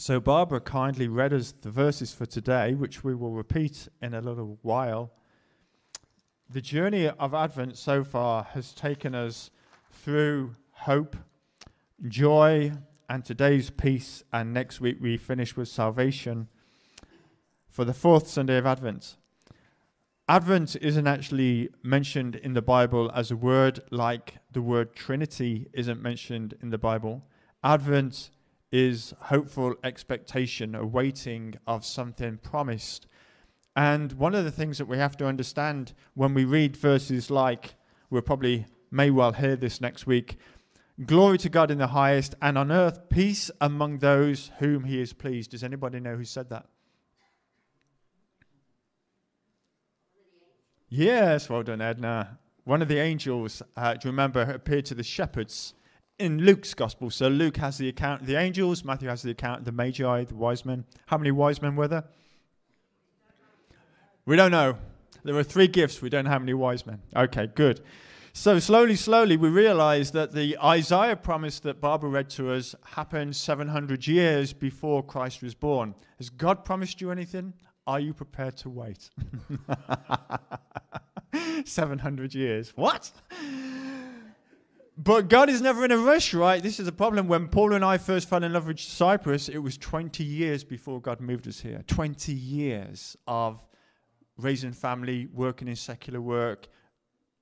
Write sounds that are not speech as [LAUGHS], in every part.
So, Barbara kindly read us the verses for today, which we will repeat in a little while. The journey of Advent so far has taken us through hope, joy, and today's peace, and next week we finish with salvation for the fourth Sunday of Advent. Advent isn't actually mentioned in the Bible as a word like the word Trinity isn't mentioned in the Bible. Advent is hopeful expectation, awaiting of something promised. And one of the things that we have to understand when we read verses like, we'll probably may well hear this next week Glory to God in the highest, and on earth peace among those whom he is pleased. Does anybody know who said that? Yes, well done, Edna. One of the angels, uh, do you remember, appeared to the shepherds in Luke's gospel. So Luke has the account of the angels, Matthew has the account of the magi, the wise men. How many wise men were there? We don't know. There were three gifts. We don't know how many wise men. Okay, good. So slowly, slowly, we realize that the Isaiah promise that Barbara read to us happened 700 years before Christ was born. Has God promised you anything? Are you prepared to wait? [LAUGHS] 700 years. What? But God is never in a rush, right? This is a problem. When Paul and I first fell in love with Cyprus, it was 20 years before God moved us here. 20 years of raising family, working in secular work,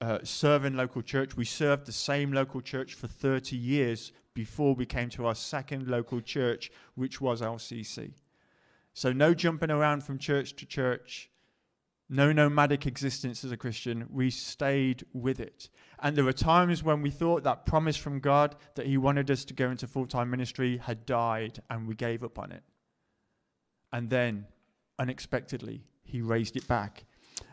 uh, serving local church. We served the same local church for 30 years before we came to our second local church, which was LCC. So, no jumping around from church to church, no nomadic existence as a Christian. We stayed with it. And there were times when we thought that promise from God that He wanted us to go into full time ministry had died and we gave up on it. And then, unexpectedly, He raised it back.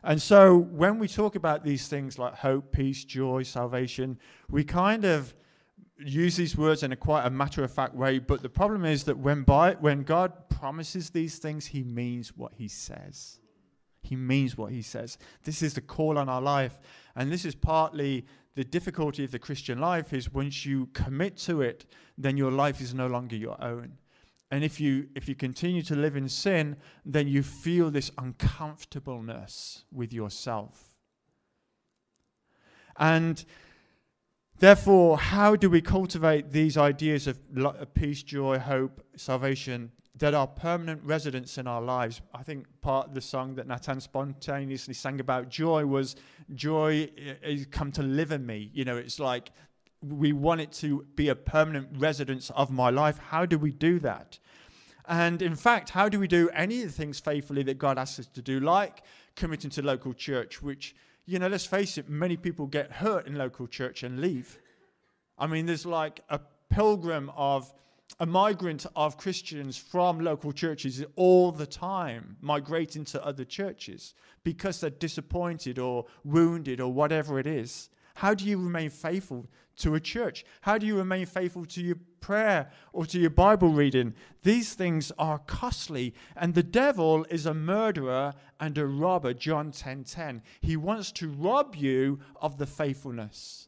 And so when we talk about these things like hope, peace, joy, salvation, we kind of use these words in a quite a matter of fact way. But the problem is that when, by, when God promises these things, He means what He says. He means what He says. This is the call on our life. And this is partly the difficulty of the Christian life is once you commit to it, then your life is no longer your own. And if you if you continue to live in sin, then you feel this uncomfortableness with yourself. And therefore, how do we cultivate these ideas of peace, joy, hope, salvation that are permanent residents in our lives. I think part of the song that Nathan spontaneously sang about joy was joy is come to live in me. You know, it's like we want it to be a permanent residence of my life. How do we do that? And in fact, how do we do any of the things faithfully that God asks us to do, like committing to local church, which, you know, let's face it, many people get hurt in local church and leave. I mean, there's like a pilgrim of a migrant of Christians from local churches all the time migrating to other churches because they're disappointed or wounded or whatever it is. How do you remain faithful to a church? How do you remain faithful to your prayer or to your Bible reading? These things are costly, and the devil is a murderer and a robber, John 10:10. 10, 10. He wants to rob you of the faithfulness.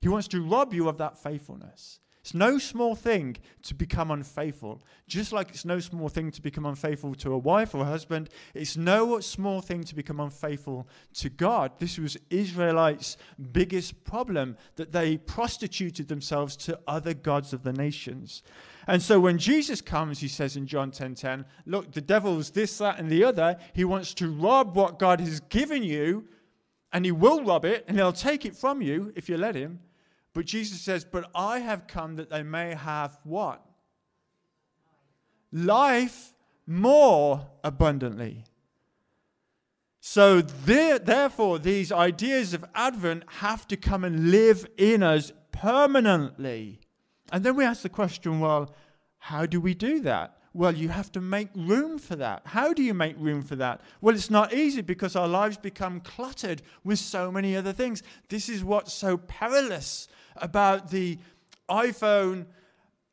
He wants to rob you of that faithfulness. It's no small thing to become unfaithful. Just like it's no small thing to become unfaithful to a wife or a husband, it's no small thing to become unfaithful to God. This was Israelites' biggest problem that they prostituted themselves to other gods of the nations. And so when Jesus comes, he says in John 10:10, 10, 10, look, the devil's this, that, and the other. He wants to rob what God has given you, and he will rob it, and he'll take it from you if you let him. But Jesus says, But I have come that they may have what? Life more abundantly. So, therefore, these ideas of Advent have to come and live in us permanently. And then we ask the question well, how do we do that? Well, you have to make room for that. How do you make room for that? Well, it's not easy because our lives become cluttered with so many other things. This is what's so perilous about the iPhone,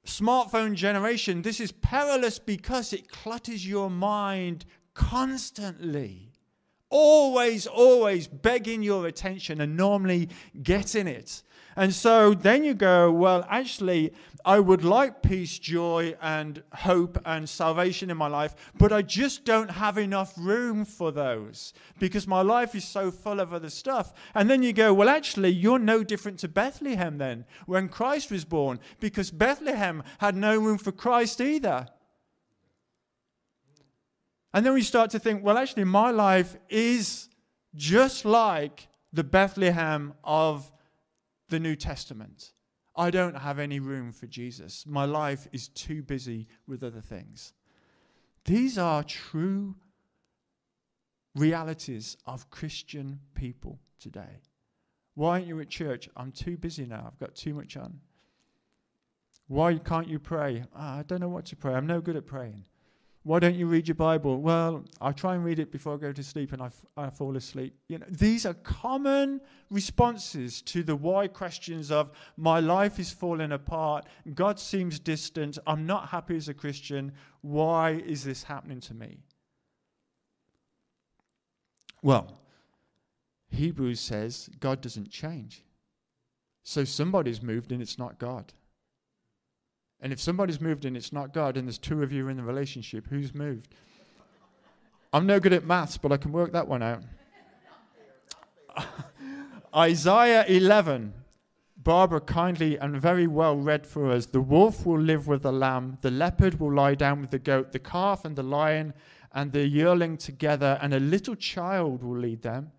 smartphone generation. This is perilous because it clutters your mind constantly always, always begging your attention and normally getting it. And so then you go, well, actually, I would like peace, joy, and hope and salvation in my life, but I just don't have enough room for those because my life is so full of other stuff. And then you go, well, actually, you're no different to Bethlehem then when Christ was born because Bethlehem had no room for Christ either. And then we start to think, well, actually, my life is just like the Bethlehem of the New Testament. I don't have any room for Jesus. My life is too busy with other things. These are true realities of Christian people today. Why aren't you at church? I'm too busy now. I've got too much on. Why can't you pray? Oh, I don't know what to pray. I'm no good at praying. Why don't you read your Bible? Well, I try and read it before I go to sleep and I, f- I fall asleep. You know, these are common responses to the why questions of my life is falling apart, God seems distant, I'm not happy as a Christian, why is this happening to me? Well, Hebrews says God doesn't change. So somebody's moved and it's not God. And if somebody's moved and it's not God, and there's two of you in the relationship, who's moved? I'm no good at maths, but I can work that one out. [LAUGHS] Isaiah 11. Barbara kindly and very well read for us. The wolf will live with the lamb, the leopard will lie down with the goat, the calf and the lion and the yearling together, and a little child will lead them.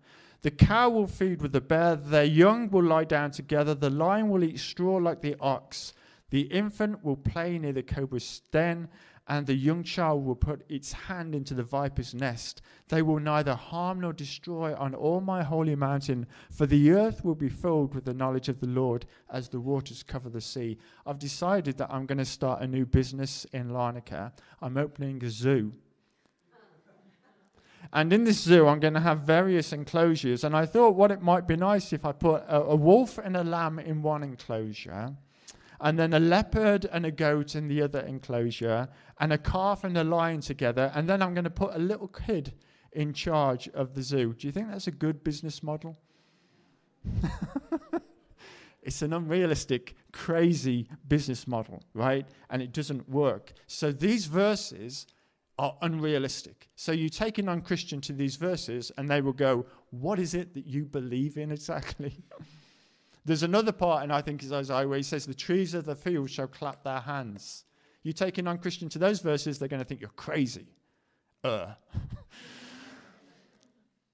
The cow will feed with the bear, their young will lie down together, the lion will eat straw like the ox. The infant will play near the cobra's den, and the young child will put its hand into the viper's nest. They will neither harm nor destroy on all my holy mountain, for the earth will be filled with the knowledge of the Lord as the waters cover the sea. I've decided that I'm going to start a new business in Larnaca. I'm opening a zoo. And in this zoo, I'm going to have various enclosures. And I thought what it might be nice if I put a, a wolf and a lamb in one enclosure and then a leopard and a goat in the other enclosure, and a calf and a lion together, and then I'm going to put a little kid in charge of the zoo. Do you think that's a good business model? [LAUGHS] it's an unrealistic, crazy business model, right? And it doesn't work. So these verses are unrealistic. So you take a non Christian to these verses, and they will go, What is it that you believe in exactly? [LAUGHS] There's another part, and I think it's Isaiah, where he says, The trees of the field shall clap their hands. You take a non Christian to those verses, they're going to think you're crazy. Uh. [LAUGHS]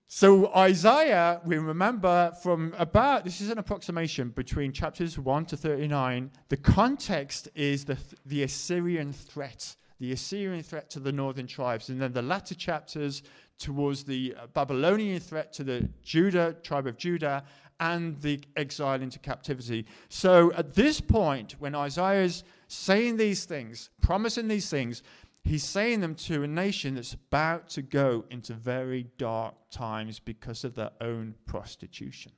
so, Isaiah, we remember from about, this is an approximation between chapters 1 to 39. The context is the, the Assyrian threat, the Assyrian threat to the northern tribes. And then the latter chapters towards the Babylonian threat to the Judah, tribe of Judah, and the exile into captivity. So at this point, when Isaiah is saying these things, promising these things, he's saying them to a nation that's about to go into very dark times because of their own prostitution.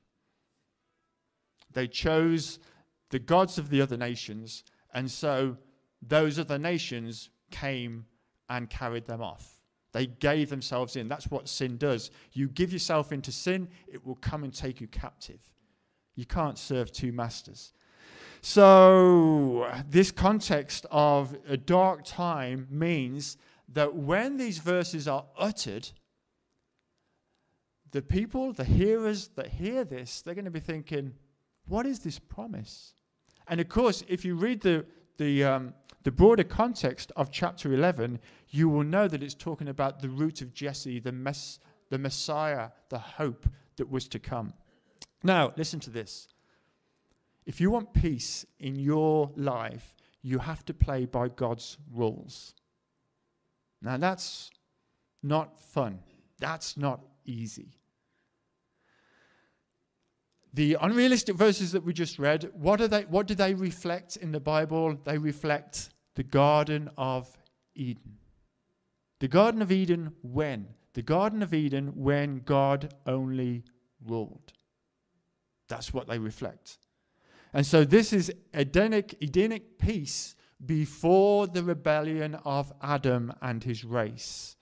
They chose the gods of the other nations, and so those other nations came and carried them off. They gave themselves in. That's what sin does. You give yourself into sin, it will come and take you captive. You can't serve two masters. So, this context of a dark time means that when these verses are uttered, the people, the hearers that hear this, they're going to be thinking, what is this promise? And of course, if you read the, the, um, the broader context of chapter 11, you will know that it's talking about the root of Jesse, the, mess, the Messiah, the hope that was to come. Now, listen to this. If you want peace in your life, you have to play by God's rules. Now, that's not fun. That's not easy. The unrealistic verses that we just read, what, are they, what do they reflect in the Bible? They reflect the Garden of Eden. The Garden of Eden when? The Garden of Eden when God only ruled. That's what they reflect. And so this is Edenic, Edenic peace before the rebellion of Adam and his race.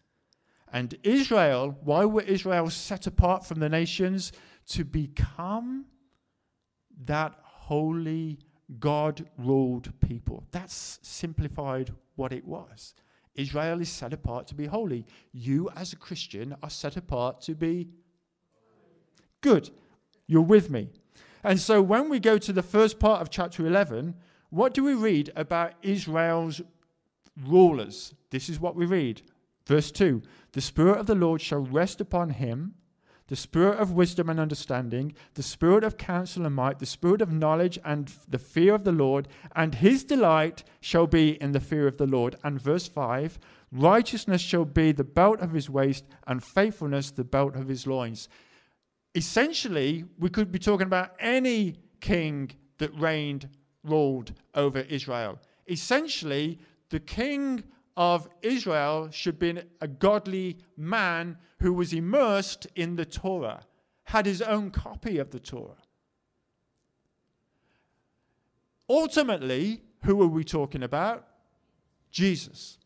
And Israel, why were Israel set apart from the nations? To become that holy, God ruled people. That's simplified what it was. Israel is set apart to be holy. You, as a Christian, are set apart to be good. You're with me. And so when we go to the first part of chapter 11, what do we read about Israel's rulers? This is what we read. Verse 2 The Spirit of the Lord shall rest upon him the spirit of wisdom and understanding, the spirit of counsel and might, the spirit of knowledge and the fear of the Lord, and his delight shall be in the fear of the Lord. And verse 5 Righteousness shall be the belt of his waist, and faithfulness the belt of his loins. Essentially, we could be talking about any king that reigned, ruled over Israel. Essentially, the king of Israel should be a godly man who was immersed in the Torah, had his own copy of the Torah. Ultimately, who are we talking about? Jesus.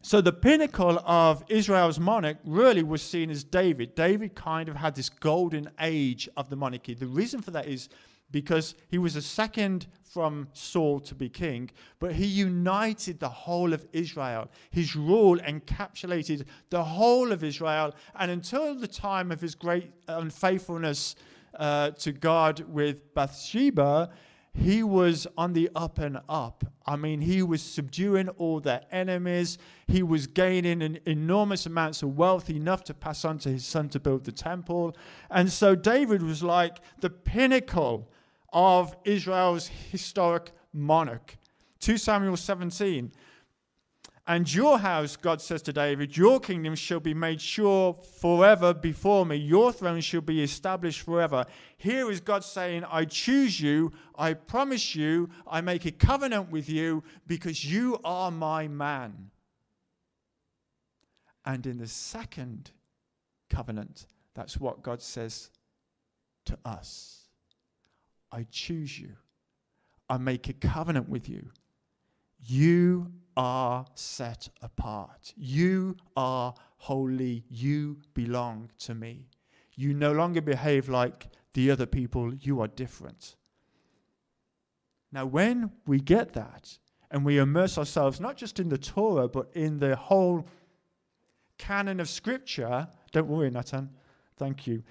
So the pinnacle of Israel's monarch really was seen as David. David kind of had this golden age of the monarchy. The reason for that is because he was a second from Saul to be king, but he united the whole of Israel. His rule encapsulated the whole of Israel, and until the time of his great unfaithfulness uh, to God with Bathsheba, he was on the up and up. I mean, he was subduing all their enemies. He was gaining an enormous amounts of wealth, enough to pass on to his son to build the temple. And so David was like the pinnacle of Israel's historic monarch. 2 Samuel 17. And your house, God says to David, your kingdom shall be made sure forever before me. Your throne shall be established forever. Here is God saying, I choose you, I promise you, I make a covenant with you because you are my man. And in the second covenant, that's what God says to us. I choose you. I make a covenant with you. You are set apart. You are holy. You belong to me. You no longer behave like the other people. You are different. Now, when we get that and we immerse ourselves not just in the Torah, but in the whole canon of Scripture, don't worry, Nathan. Thank you.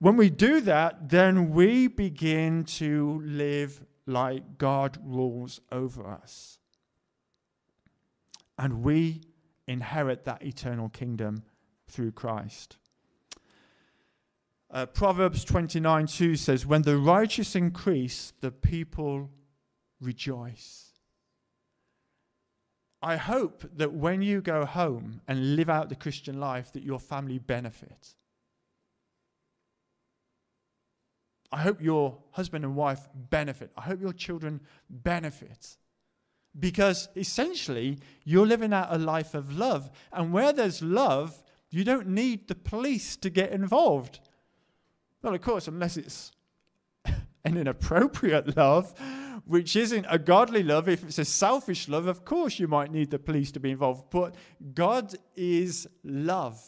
When we do that, then we begin to live like God rules over us. And we inherit that eternal kingdom through Christ. Uh, Proverbs 29 2 says, When the righteous increase, the people rejoice. I hope that when you go home and live out the Christian life, that your family benefits. I hope your husband and wife benefit. I hope your children benefit. Because essentially, you're living out a life of love. And where there's love, you don't need the police to get involved. Well, of course, unless it's [LAUGHS] an inappropriate love, which isn't a godly love. If it's a selfish love, of course, you might need the police to be involved. But God is love.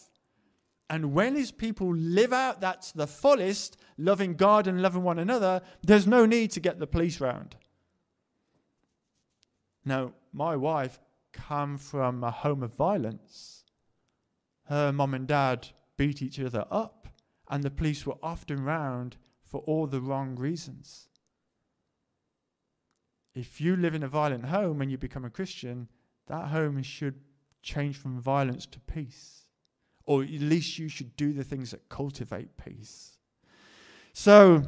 And when his people live out that to the fullest, loving God and loving one another, there's no need to get the police round. Now, my wife come from a home of violence. Her mom and dad beat each other up, and the police were often round for all the wrong reasons. If you live in a violent home and you become a Christian, that home should change from violence to peace or at least you should do the things that cultivate peace. So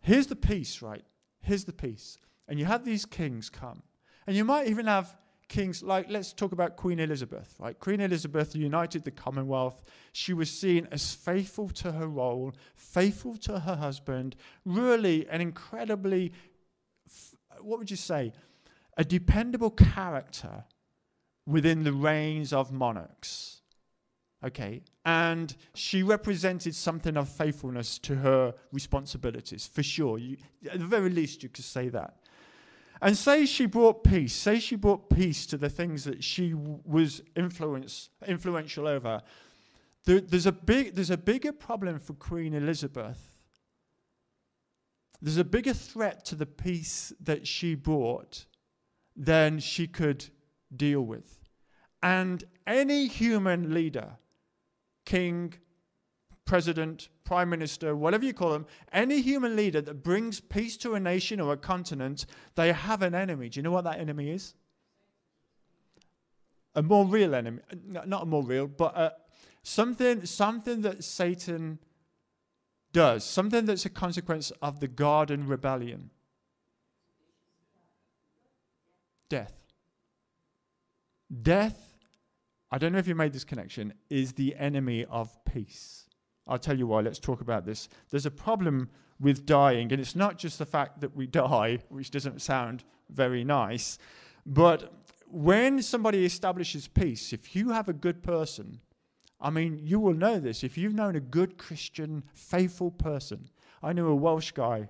here's the peace, right? Here's the peace. And you have these kings come. And you might even have kings like, let's talk about Queen Elizabeth, right? Queen Elizabeth united the Commonwealth. She was seen as faithful to her role, faithful to her husband, really an incredibly, what would you say, a dependable character within the reigns of monarchs. Okay. And she represented something of faithfulness to her responsibilities, for sure. You, at the very least, you could say that. And say she brought peace, say she brought peace to the things that she w- was influence, influential over. There, there's, a big, there's a bigger problem for Queen Elizabeth. There's a bigger threat to the peace that she brought than she could deal with. And any human leader, king, president, prime minister, whatever you call them, any human leader that brings peace to a nation or a continent, they have an enemy. Do you know what that enemy is? A more real enemy. Not a more real, but uh, something, something that Satan does, something that's a consequence of the garden rebellion. Death. Death, I don't know if you made this connection, is the enemy of peace. I'll tell you why. Let's talk about this. There's a problem with dying, and it's not just the fact that we [LAUGHS] die, which doesn't sound very nice, but when somebody establishes peace, if you have a good person, I mean, you will know this. If you've known a good Christian, faithful person, I knew a Welsh guy,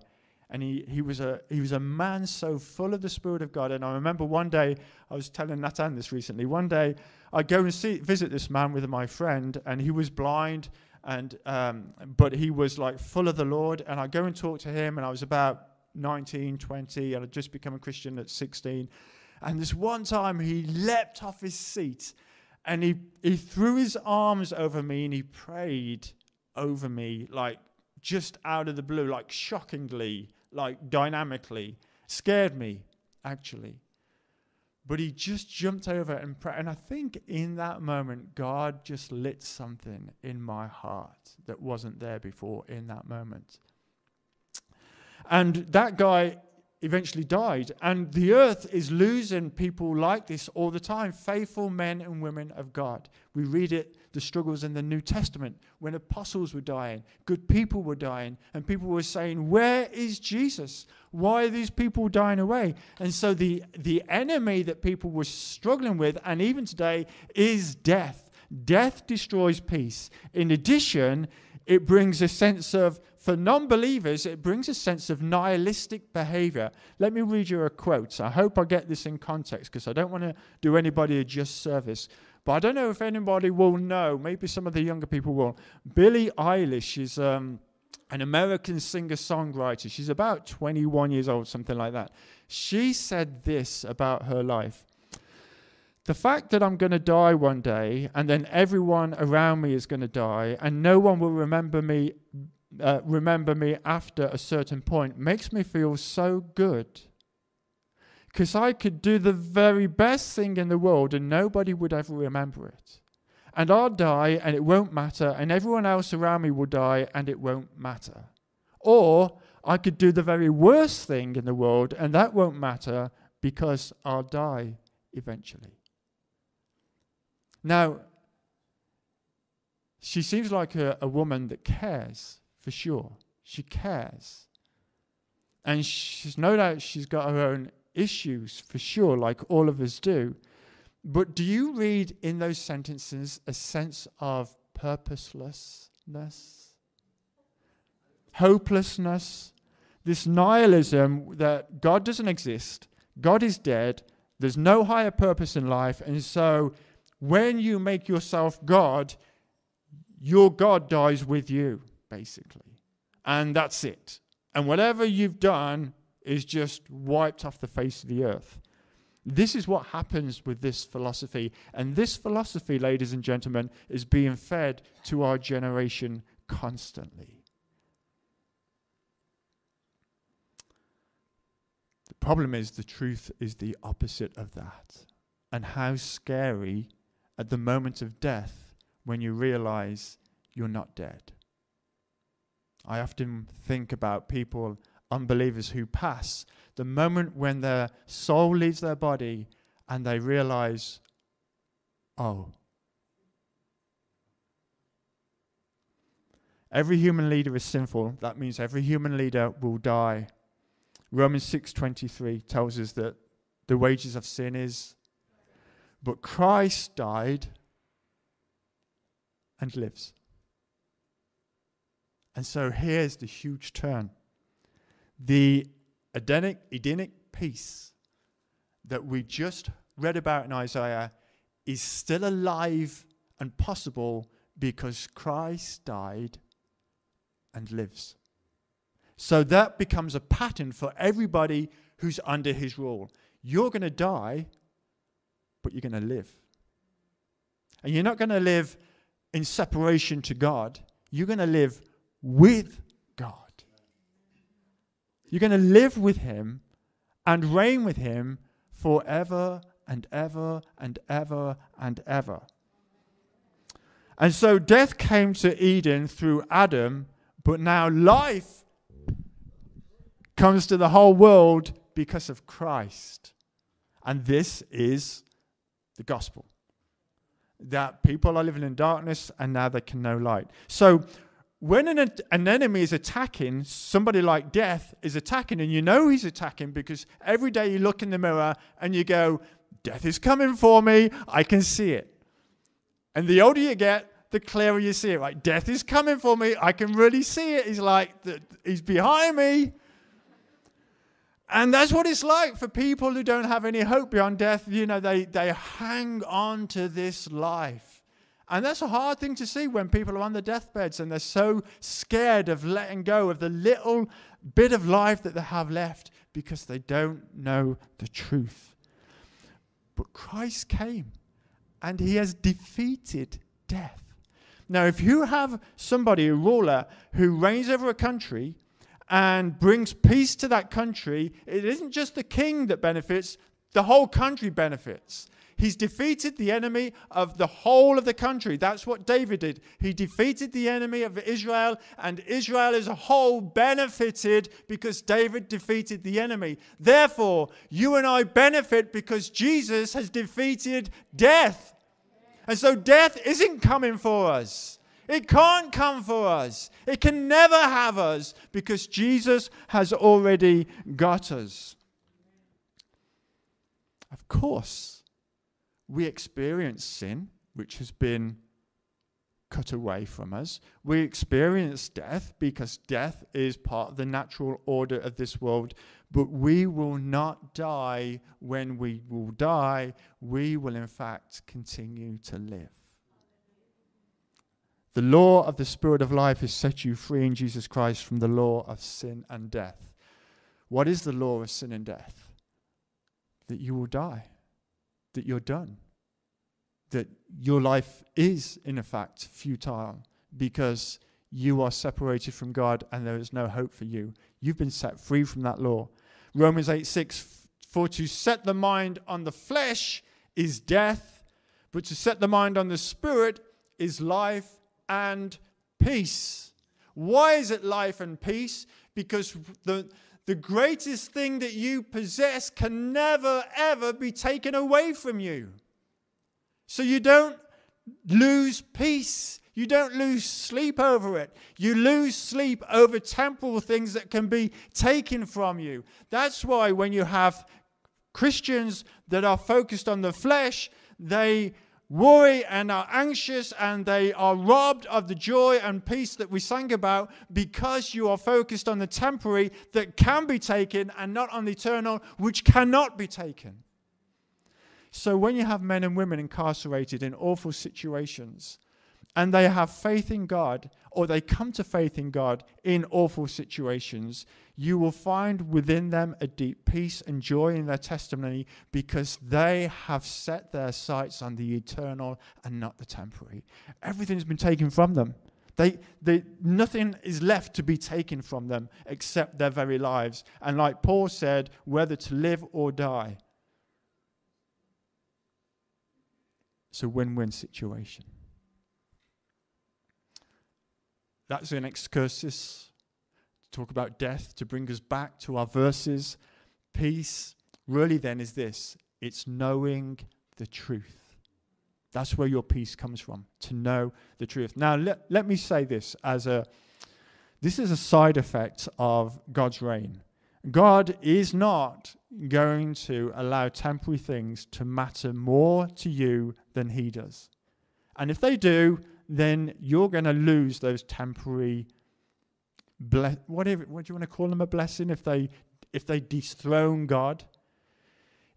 and he, he, was a, he was a man so full of the Spirit of God. And I remember one day, I was telling Nathan this recently, one day I go and see, visit this man with my friend, and he was blind and um, but he was like full of the Lord. And I go and talk to him, and I was about 19, 20, and I'd just become a Christian at 16. And this one time, he leapt off his seat, and he he threw his arms over me, and he prayed over me, like just out of the blue, like shockingly, like dynamically, scared me actually. But he just jumped over and prayed. And I think in that moment, God just lit something in my heart that wasn't there before in that moment. And that guy eventually died. And the earth is losing people like this all the time faithful men and women of God. We read it, the struggles in the New Testament, when apostles were dying, good people were dying, and people were saying, Where is Jesus? Why are these people dying away? And so the, the enemy that people were struggling with, and even today, is death. Death destroys peace. In addition, it brings a sense of for non believers, it brings a sense of nihilistic behavior. Let me read you a quote. I hope I get this in context because I don't want to do anybody a just service. But I don't know if anybody will know. Maybe some of the younger people will. Billie Eilish is um, an American singer songwriter. She's about 21 years old, something like that. She said this about her life the fact that I'm going to die one day and then everyone around me is going to die and no one will remember me uh, remember me after a certain point makes me feel so good. Because I could do the very best thing in the world and nobody would ever remember it. And I'll die and it won't matter, and everyone else around me will die and it won't matter. Or I could do the very worst thing in the world and that won't matter because I'll die eventually. Now, she seems like a, a woman that cares for sure. She cares. And she's no doubt she's got her own issues for sure, like all of us do. But do you read in those sentences a sense of purposelessness? Hopelessness? This nihilism that God doesn't exist, God is dead, there's no higher purpose in life, and so when you make yourself God, your God dies with you basically. And that's it. And whatever you've done is just wiped off the face of the earth. This is what happens with this philosophy. And this philosophy, ladies and gentlemen, is being fed to our generation constantly. The problem is the truth is the opposite of that. And how scary at the moment of death when you realize you're not dead. I often think about people, unbelievers who pass, the moment when their soul leaves their body and they realize, oh, every human leader is sinful. That means every human leader will die. Romans 6:23 tells us that the wages of sin is but Christ died and lives. And so here's the huge turn. The Edenic, Edenic peace that we just read about in Isaiah is still alive and possible because Christ died and lives. So that becomes a pattern for everybody who's under his rule. You're going to die, but you're going to live. And you're not going to live in separation to God, you're going to live with God. You're going to live with him and reign with him forever and ever and ever and ever. And so death came to Eden through Adam, but now life comes to the whole world because of Christ. And this is the gospel that people are living in darkness and now they can know light. So when an, an enemy is attacking, somebody like death is attacking, and you know he's attacking because every day you look in the mirror and you go, Death is coming for me, I can see it. And the older you get, the clearer you see it. Like, death is coming for me, I can really see it. He's like, he's behind me. And that's what it's like for people who don't have any hope beyond death. You know, they, they hang on to this life. And that's a hard thing to see when people are on their deathbeds and they're so scared of letting go of the little bit of life that they have left because they don't know the truth. But Christ came and he has defeated death. Now, if you have somebody, a ruler, who reigns over a country and brings peace to that country, it isn't just the king that benefits, the whole country benefits. He's defeated the enemy of the whole of the country. That's what David did. He defeated the enemy of Israel, and Israel as a whole benefited because David defeated the enemy. Therefore, you and I benefit because Jesus has defeated death. And so death isn't coming for us. It can't come for us. It can never have us because Jesus has already got us. Of course, we experience sin, which has been cut away from us. We experience death because death is part of the natural order of this world. But we will not die when we will die. We will, in fact, continue to live. The law of the Spirit of life has set you free in Jesus Christ from the law of sin and death. What is the law of sin and death? That you will die that you're done, that your life is, in effect, futile because you are separated from God and there is no hope for you. You've been set free from that law. Romans 8 6 For to set the mind on the flesh is death, but to set the mind on the spirit is life and peace. Why is it life and peace? Because the, the greatest thing that you possess can never, ever be taken away from you. So you don't lose peace. You don't lose sleep over it. You lose sleep over temporal things that can be taken from you. That's why when you have Christians that are focused on the flesh, they worry and are anxious and they are robbed of the joy and peace that we sang about because you are focused on the temporary that can be taken and not on the eternal which cannot be taken. So when you have men and women incarcerated in awful situations and they have faith in God or they come to faith in God in awful situations, you will find within them a deep peace and joy in their testimony because they have set their sights on the eternal and not the temporary. Everything's been taken from them. They, they, nothing is left to be taken from them except their very lives. And like Paul said, whether to live or die. It's a win win situation. That's an excursus to talk about death, to bring us back to our verses. Peace, really, then, is this it's knowing the truth. That's where your peace comes from, to know the truth. Now, let, let me say this as a this is a side effect of God's reign. God is not going to allow temporary things to matter more to you than He does. And if they do, then you're going to lose those temporary ble- whatever what do you want to call them a blessing if they if they dethrone God.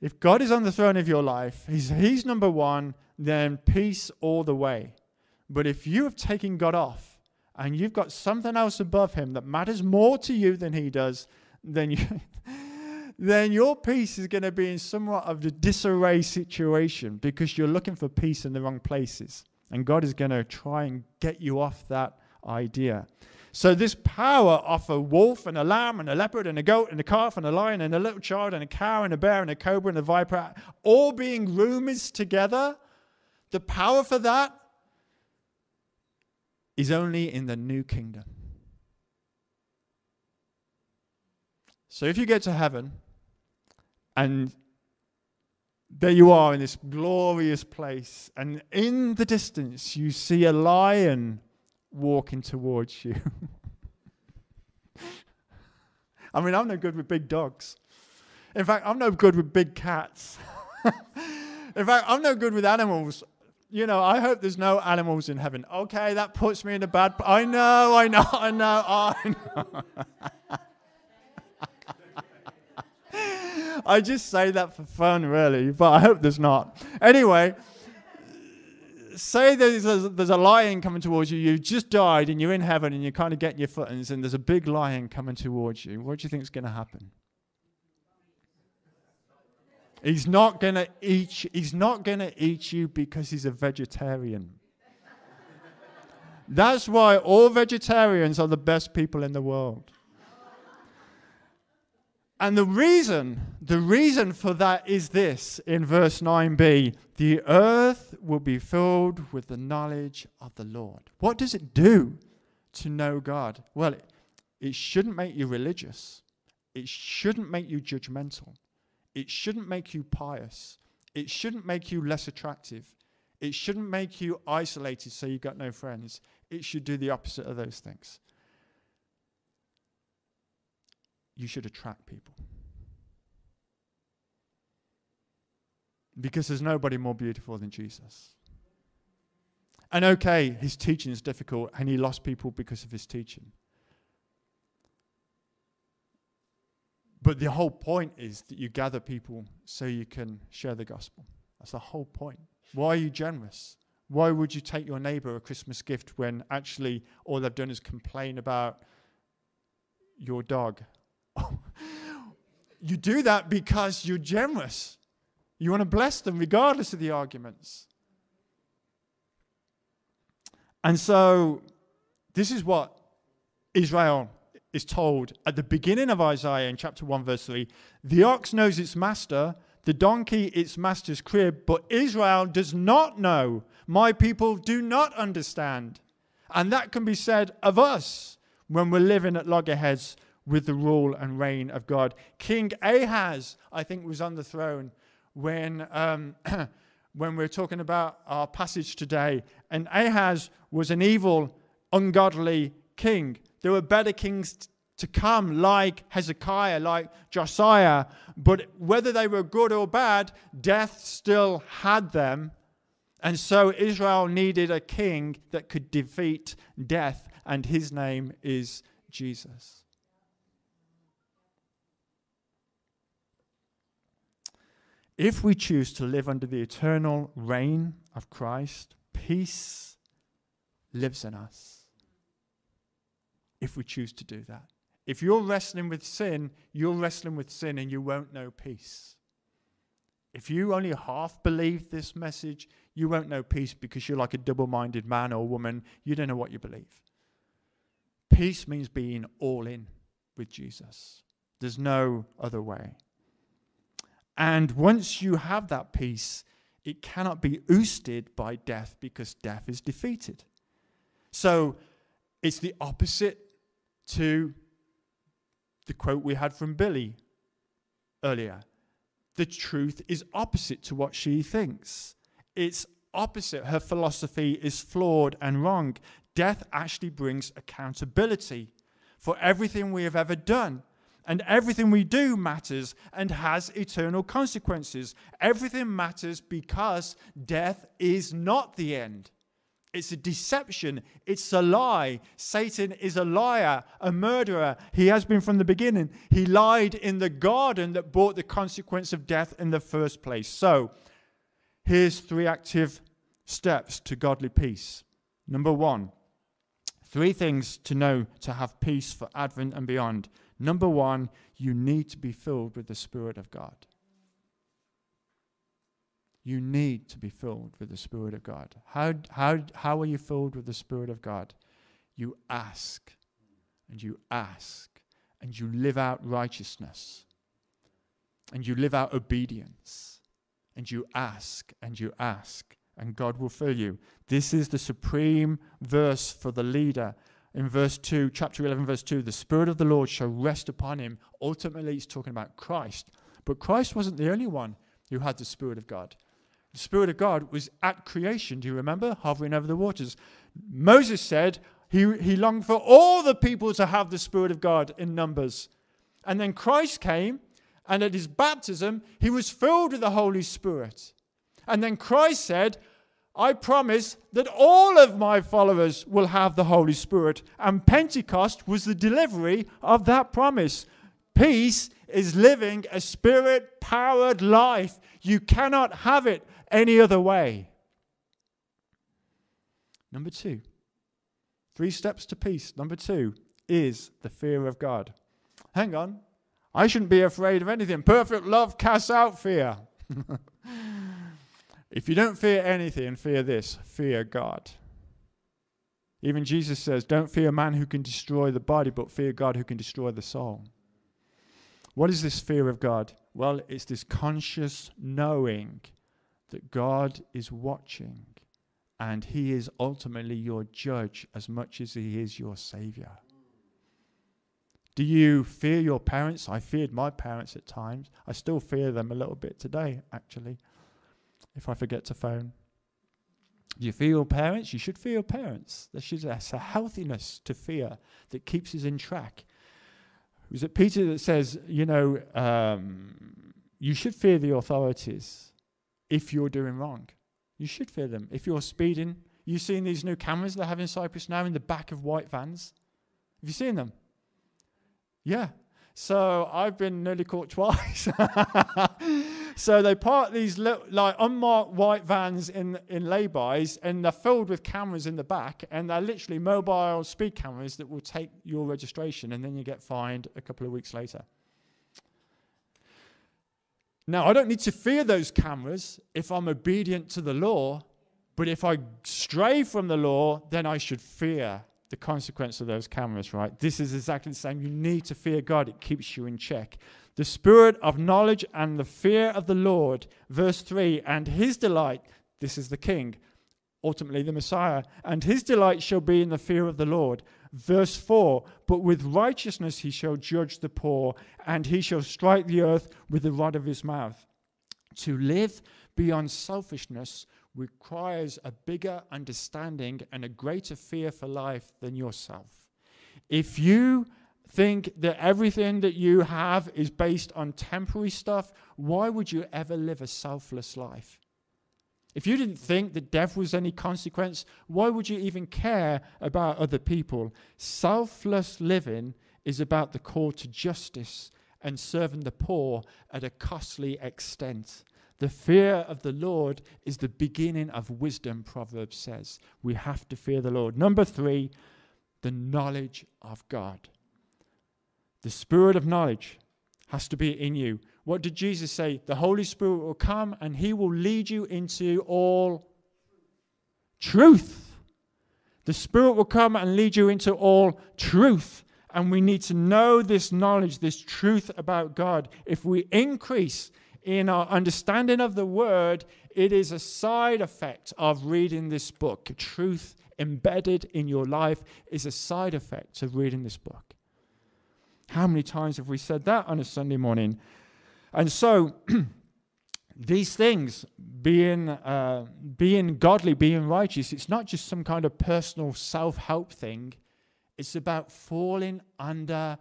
If God is on the throne of your life, he's, he's number one, then peace all the way. But if you have taken God off and you've got something else above him that matters more to you than he does, then you. then your peace is going to be in somewhat of a disarray situation because you're looking for peace in the wrong places. And God is going to try and get you off that idea. So, this power of a wolf and a lamb and a leopard and a goat and a calf and a lion and a little child and a cow and a bear and a cobra and a viper, all being rumors together, the power for that is only in the new kingdom. So, if you get to heaven and there you are in this glorious place, and in the distance you see a lion walking towards you. [LAUGHS] I mean, I'm no good with big dogs. In fact, I'm no good with big cats. [LAUGHS] in fact, I'm no good with animals. You know, I hope there's no animals in heaven. Okay, that puts me in a bad. P- I know, I know, I know, I know. [LAUGHS] I just say that for fun, really, but I hope there's not. Anyway, say there's a, there's a lion coming towards you, You've just died and you're in heaven and you're kind of getting your footings and there's a big lion coming towards you. What do you think is going to happen? He's not going to eat. He's not going to eat you because he's a vegetarian. That's why all vegetarians are the best people in the world. And the reason, the reason for that is this in verse 9b the earth will be filled with the knowledge of the Lord. What does it do to know God? Well, it, it shouldn't make you religious, it shouldn't make you judgmental, it shouldn't make you pious, it shouldn't make you less attractive, it shouldn't make you isolated so you've got no friends. It should do the opposite of those things. You should attract people. Because there's nobody more beautiful than Jesus. And okay, his teaching is difficult and he lost people because of his teaching. But the whole point is that you gather people so you can share the gospel. That's the whole point. Why are you generous? Why would you take your neighbor a Christmas gift when actually all they've done is complain about your dog [LAUGHS] you do that because you're generous. You want to bless them regardless of the arguments. And so, this is what Israel is told at the beginning of Isaiah in chapter 1, verse 3 The ox knows its master, the donkey its master's crib, but Israel does not know. My people do not understand. And that can be said of us when we're living at loggerheads with the rule and reign of God. King Ahaz, I think, was on the throne when, um, [CLEARS THROAT] when we're talking about our passage today. And Ahaz was an evil, ungodly king. There were better kings t- to come, like Hezekiah, like Josiah. But whether they were good or bad, death still had them. And so Israel needed a king that could defeat death, and his name is Jesus. If we choose to live under the eternal reign of Christ, peace lives in us. If we choose to do that. If you're wrestling with sin, you're wrestling with sin and you won't know peace. If you only half believe this message, you won't know peace because you're like a double minded man or woman. You don't know what you believe. Peace means being all in with Jesus, there's no other way. And once you have that peace, it cannot be ousted by death because death is defeated. So it's the opposite to the quote we had from Billie earlier. The truth is opposite to what she thinks. It's opposite. Her philosophy is flawed and wrong. Death actually brings accountability for everything we have ever done. And everything we do matters and has eternal consequences. Everything matters because death is not the end. It's a deception. It's a lie. Satan is a liar, a murderer. He has been from the beginning. He lied in the garden that brought the consequence of death in the first place. So, here's three active steps to godly peace. Number one, three things to know to have peace for Advent and beyond. Number one, you need to be filled with the Spirit of God. You need to be filled with the Spirit of God. How, how, how are you filled with the Spirit of God? You ask, and you ask, and you live out righteousness, and you live out obedience, and you ask, and you ask, and God will fill you. This is the supreme verse for the leader. In verse 2, chapter 11, verse 2, the Spirit of the Lord shall rest upon him. Ultimately, he's talking about Christ. But Christ wasn't the only one who had the Spirit of God. The Spirit of God was at creation. Do you remember? Hovering over the waters. Moses said he, he longed for all the people to have the Spirit of God in numbers. And then Christ came, and at his baptism, he was filled with the Holy Spirit. And then Christ said, I promise that all of my followers will have the Holy Spirit. And Pentecost was the delivery of that promise. Peace is living a spirit powered life. You cannot have it any other way. Number two, three steps to peace. Number two is the fear of God. Hang on. I shouldn't be afraid of anything. Perfect love casts out fear. [LAUGHS] if you don't fear anything, fear this fear God. Even Jesus says, Don't fear man who can destroy the body, but fear God who can destroy the soul. What is this fear of God? Well, it's this conscious knowing that God is watching and He is ultimately your judge as much as He is your Savior. Do you fear your parents? I feared my parents at times. I still fear them a little bit today, actually, if I forget to phone. Do you fear your parents? You should fear your parents. There's a healthiness to fear that keeps us in track. Was it Peter that says, you know, um, you should fear the authorities? if you're doing wrong. You should fear them. If you're speeding, you've seen these new cameras they have in Cyprus now in the back of white vans. Have you seen them? Yeah. So I've been nearly caught [LAUGHS] twice. So they park these li- like unmarked white vans in in laybys, and they're filled with cameras in the back, and they're literally mobile speed cameras that will take your registration, and then you get fined a couple of weeks later. Now, I don't need to fear those cameras if I'm obedient to the law, but if I stray from the law, then I should fear the consequence of those cameras, right? This is exactly the same. You need to fear God, it keeps you in check. The spirit of knowledge and the fear of the Lord, verse 3, and his delight, this is the king, ultimately the Messiah, and his delight shall be in the fear of the Lord. Verse 4 But with righteousness he shall judge the poor, and he shall strike the earth with the rod of his mouth. To live beyond selfishness requires a bigger understanding and a greater fear for life than yourself. If you think that everything that you have is based on temporary stuff, why would you ever live a selfless life? If you didn't think that death was any consequence, why would you even care about other people? Selfless living is about the call to justice and serving the poor at a costly extent. The fear of the Lord is the beginning of wisdom, Proverbs says. We have to fear the Lord. Number three, the knowledge of God. The spirit of knowledge has to be in you. What did Jesus say? The Holy Spirit will come and he will lead you into all truth. The Spirit will come and lead you into all truth. And we need to know this knowledge, this truth about God. If we increase in our understanding of the Word, it is a side effect of reading this book. Truth embedded in your life is a side effect of reading this book. How many times have we said that on a Sunday morning? And so, [CLEARS THROAT] these things, being, uh, being godly, being righteous, it's not just some kind of personal self help thing. It's about falling under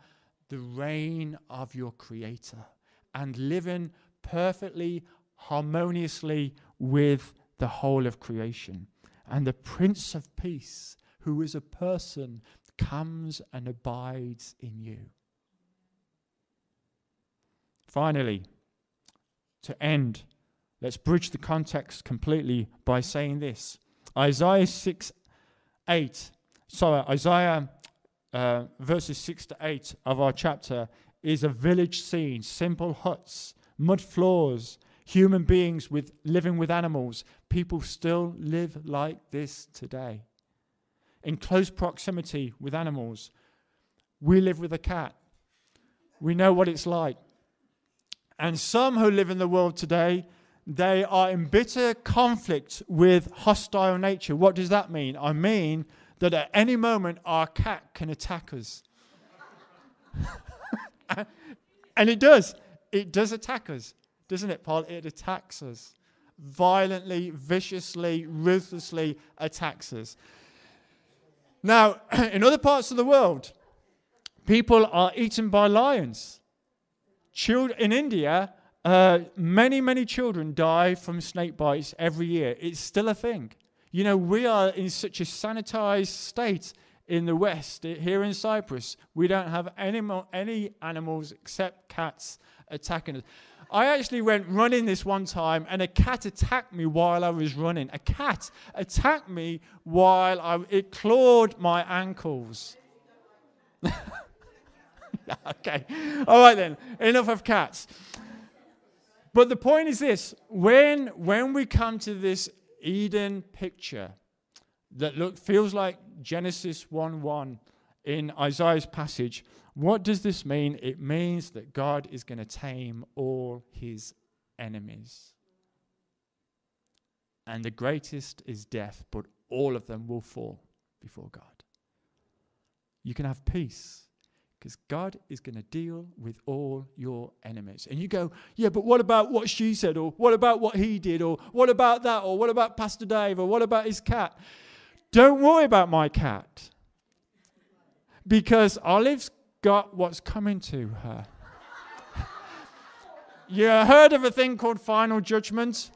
the reign of your Creator and living perfectly, harmoniously with the whole of creation. And the Prince of Peace, who is a person, comes and abides in you. Finally, to end, let's bridge the context completely by saying this Isaiah 6 8, sorry, Isaiah uh, verses 6 to 8 of our chapter is a village scene, simple huts, mud floors, human beings with living with animals. People still live like this today. In close proximity with animals. We live with a cat. We know what it's like. And some who live in the world today, they are in bitter conflict with hostile nature. What does that mean? I mean that at any moment our cat can attack us. [LAUGHS] and it does. It does attack us, doesn't it, Paul? It attacks us. Violently, viciously, ruthlessly attacks us. Now, [CLEARS THROAT] in other parts of the world, people are eaten by lions. Children in India, uh, many, many children die from snake bites every year. It's still a thing. You know, we are in such a sanitized state in the West, here in Cyprus. We don't have any, mo- any animals except cats attacking us. I actually went running this one time and a cat attacked me while I was running. A cat attacked me while I, it clawed my ankles. [LAUGHS] [LAUGHS] okay. All right then. Enough of cats. But the point is this when, when we come to this Eden picture that look, feels like Genesis 1 1 in Isaiah's passage, what does this mean? It means that God is going to tame all his enemies. And the greatest is death, but all of them will fall before God. You can have peace because God is going to deal with all your enemies. And you go, yeah, but what about what she said? Or what about what he did? Or what about that? Or what about Pastor Dave? Or what about his cat? Don't worry about my cat because Olive's got what's coming to her. [LAUGHS] you heard of a thing called final judgment?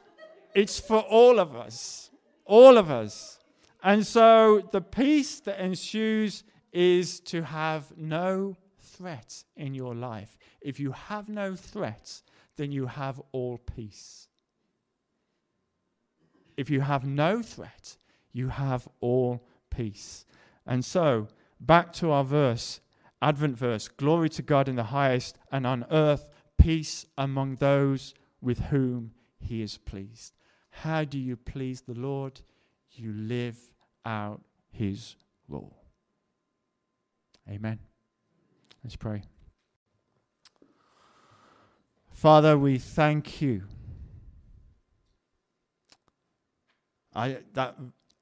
It's for all of us. All of us. And so the peace that ensues is to have no threat in your life. If you have no threat, then you have all peace. If you have no threat, you have all peace. And so, back to our verse, Advent verse Glory to God in the highest, and on earth peace among those with whom he is pleased. How do you please the Lord? You live out his rule. Amen. Let's pray. Father, we thank you. I, that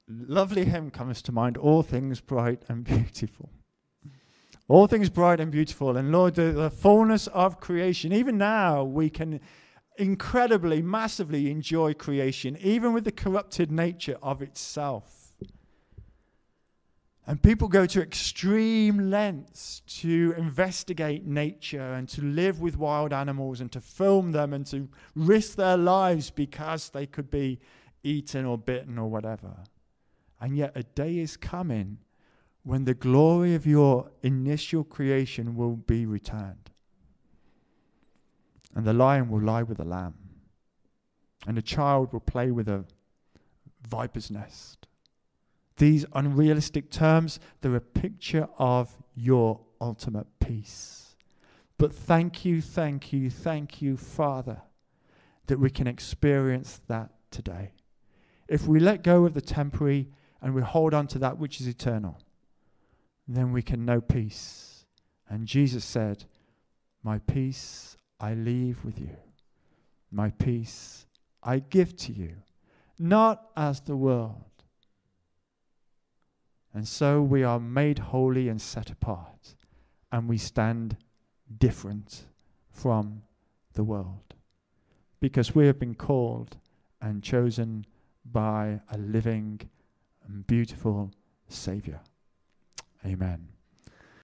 lovely hymn comes to mind all things bright and beautiful. All things bright and beautiful. And Lord, the, the fullness of creation, even now we can incredibly, massively enjoy creation, even with the corrupted nature of itself. And people go to extreme lengths to investigate nature and to live with wild animals and to film them and to risk their lives because they could be eaten or bitten or whatever. And yet, a day is coming when the glory of your initial creation will be returned. And the lion will lie with the lamb, and the child will play with a viper's nest these unrealistic terms, they're a picture of your ultimate peace. But thank you, thank you, thank you, Father, that we can experience that today. If we let go of the temporary and we hold on to that which is eternal, then we can know peace. And Jesus said, My peace I leave with you, my peace I give to you, not as the world and so we are made holy and set apart, and we stand different from the world because we have been called and chosen by a living and beautiful Savior. Amen.